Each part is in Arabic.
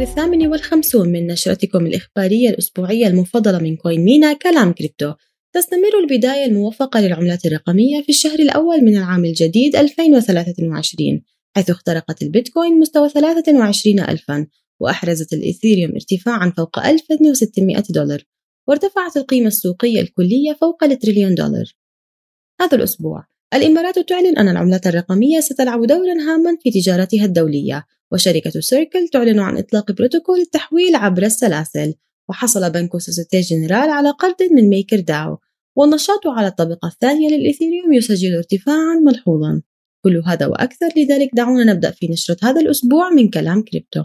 الحوار الثامن والخمسون من نشرتكم الإخبارية الأسبوعية المفضلة من CoinMENA كلام كريبتو. تستمر البداية الموفقة للعملات الرقمية في الشهر الأول من العام الجديد 2023 حيث اخترقت البيتكوين مستوى 23 ألفا وأحرزت الإثيريوم ارتفاعا فوق 1600 دولار وارتفعت القيمة السوقية الكلية فوق التريليون دولار. هذا الأسبوع. الإمارات تعلن أن العملات الرقمية ستلعب دورا هاما في تجارتها الدولية وشركة Circle تعلن عن إطلاق بروتوكول التحويل عبر السلاسل وحصل بنك سوسيتي جنرال على قرض من MakerDAO والنشاط على الطبقة الثانية للإثيريوم يسجل ارتفاعا ملحوظا. كل هذا وأكثر لذلك دعونا نبدأ في نشرة هذا الأسبوع من كلام كريبتو.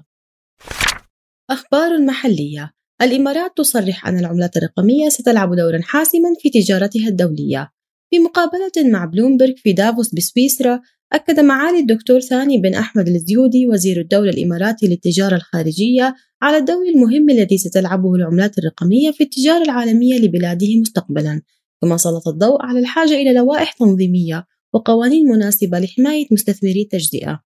أخبار محلية. الإمارات تصرح أن العملات الرقمية ستلعب دورا حاسما في تجارتها الدولية. في مقابلة مع بلومبرغ في دافوس بسويسرا أكد معالي الدكتور ثاني بن أحمد الزيودي وزير الدولة الإماراتي للتجارة الخارجية على الدور المهم الذي ستلعبه العملات الرقمية في التجارة العالمية لبلاده مستقبلا. كما سلط الضوء على الحاجة إلى لوائح تنظيمية وقوانين مناسبة لحماية مستثمري التجزئة.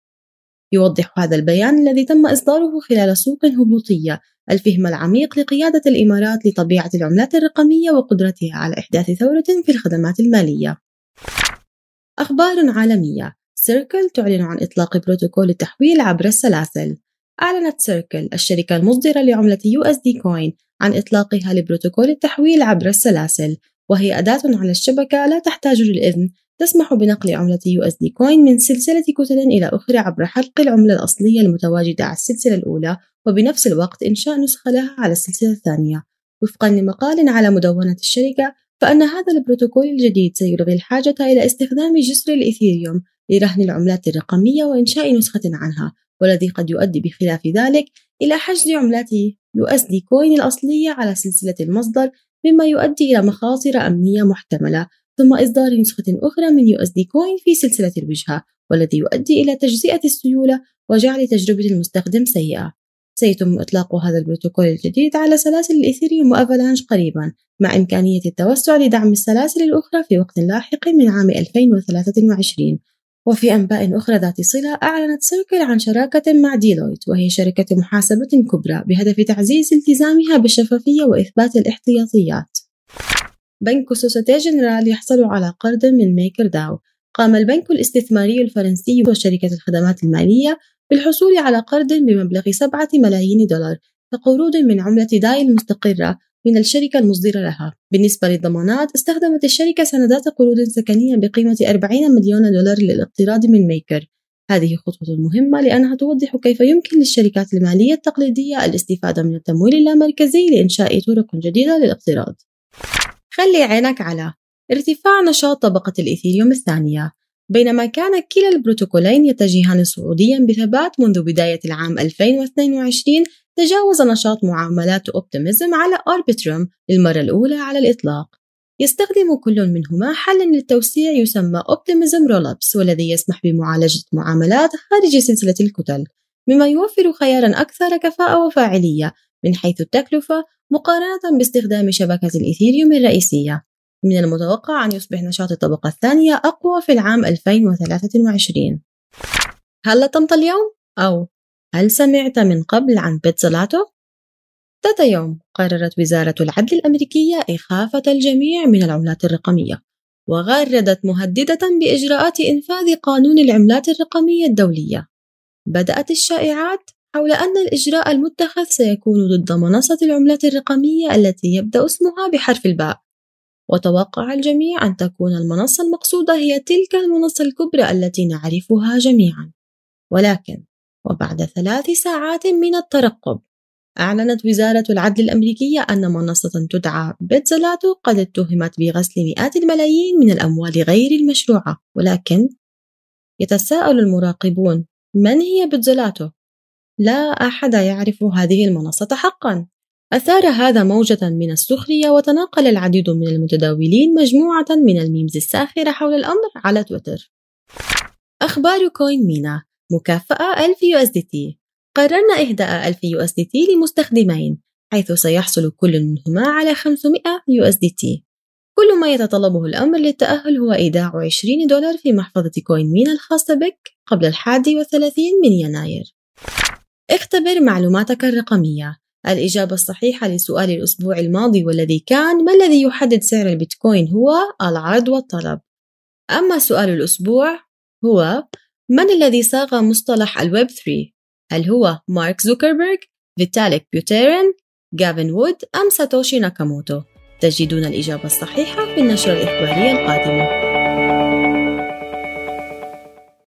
يوضح هذا البيان الذي تم إصداره خلال سوق هبوطية الفهم العميق لقيادة الإمارات لطبيعة العملات الرقمية وقدرتها على إحداث ثورة في الخدمات المالية. أخبار عالمية. Circle تعلن عن إطلاق بروتوكول التحويل عبر السلاسل. أعلنت Circle الشركة المصدرة لعملة USD Coin عن إطلاقها لبروتوكول التحويل عبر السلاسل وهي أداة على الشبكة لا تحتاج للإذن تسمح بنقل عملة USD Coin من سلسلة كتل إلى أخرى عبر حرق العملة الأصلية المتواجدة على السلسلة الأولى وبنفس الوقت إنشاء نسخة لها على السلسلة الثانية وفقا لمقال على مدونة الشركة فإن هذا البروتوكول الجديد سيلغي الحاجة إلى استخدام جسر الإثيريوم لرهن العملات الرقمية وإنشاء نسخة عنها والذي قد يؤدي بخلاف ذلك إلى حجز عملات USD Coin الأصلية على سلسلة المصدر مما يؤدي إلى مخاطر أمنية محتملة ثم إصدار نسخة أخرى من USD Coin في سلسلة الوجهة والذي يؤدي إلى تجزئة السيولة وجعل تجربة المستخدم سيئة. سيتم إطلاق هذا البروتوكول الجديد على سلاسل الإثيريوم و Avalanche قريبا مع إمكانية التوسع لدعم السلاسل الأخرى في وقت لاحق من عام 2023 وفي أنباء أخرى ذات صلة أعلنت Circle عن شراكة مع Deloitte وهي شركة محاسبة كبرى بهدف تعزيز التزامها بالشفافية وإثبات الاحتياطيات. بنك سوسيتي جنرال يحصل على قرض من MakerDAO. قام البنك الاستثماري الفرنسي وشركة الخدمات المالية بالحصول على قرض بمبلغ سبعة ملايين دولار كقروض من عملة داي المستقرة من الشركة المصدرة لها. بالنسبة للضمانات استخدمت الشركة سندات قروض سكنية بقيمة 40 مليون دولار للاقتراض من ميكر. هذه خطوة مهمة لأنها توضح كيف يمكن للشركات المالية التقليدية الاستفادة من التمويل اللامركزي لإنشاء طرق جديدة للاقتراض. خلي عينك على ارتفاع نشاط طبقة الإثيريوم الثانية. بينما كان كلا البروتوكولين يتجهان صعوديا بثبات منذ بداية العام 2022 تجاوز نشاط معاملات أوبتيميزم على أربيتروم للمرة الأولى على الإطلاق. يستخدم كل منهما حلا للتوسيع يسمى أوبتيميزم رولابس والذي يسمح بمعالجة معاملات خارج سلسلة الكتل مما يوفر خيارا أكثر كفاءة وفاعلية من حيث التكلفة مقارنة باستخدام شبكة الإثيريوم الرئيسية. من المتوقع أن يصبح نشاط الطبقة الثانية أقوى في العام 2023 هل لطمت اليوم؟ أو هل سمعت من قبل عن بيتزولاتو؟ ذات يوم قررت وزارة العدل الأمريكية إخافة الجميع من العملات الرقمية وغردت مهددة بإجراءات إنفاذ قانون العملات الرقمية الدولية بدأت الشائعات حول أن الإجراء المتخذ سيكون ضد منصة العملات الرقمية التي يبدأ اسمها بحرف الباء وتوقع الجميع أن تكون المنصة المقصودة هي تلك المنصة الكبرى التي نعرفها جميعا. ولكن وبعد ثلاث ساعات من الترقب أعلنت وزارة العدل الأمريكية أن منصة تدعى بيتزلاتو قد اتهمت بغسل مئات الملايين من الأموال غير المشروعة. ولكن يتساءل المراقبون من هي بيتزلاتو؟ لا أحد يعرف هذه المنصة حقا. أثار هذا موجة من السخرية وتناقل العديد من المتداولين مجموعة من الميمز الساخرة حول الأمر على تويتر. أخبار CoinMENA مكافأة 1000 USDT قررنا إهداء 1000 USDT لمستخدمين حيث سيحصل كل منهما على 500 USDT كل ما يتطلبه الأمر للتأهل هو إيداع 20 دولار في محفظة CoinMENA الخاصة بك قبل الحادي والثلاثين من يناير. اختبر معلوماتك الرقمية. الإجابة الصحيحة لسؤال الأسبوع الماضي والذي كان ما الذي يحدد سعر البيتكوين هو العرض والطلب؟ أما سؤال الأسبوع هو من الذي صاغ مصطلح الويب 3 هل هو مارك زوكربيرغ فيتاليك بيوتيرين جافن وود أم ساتوشي ناكاموتو؟ تجدون الإجابة الصحيحة في النشرة الإخبارية القادمة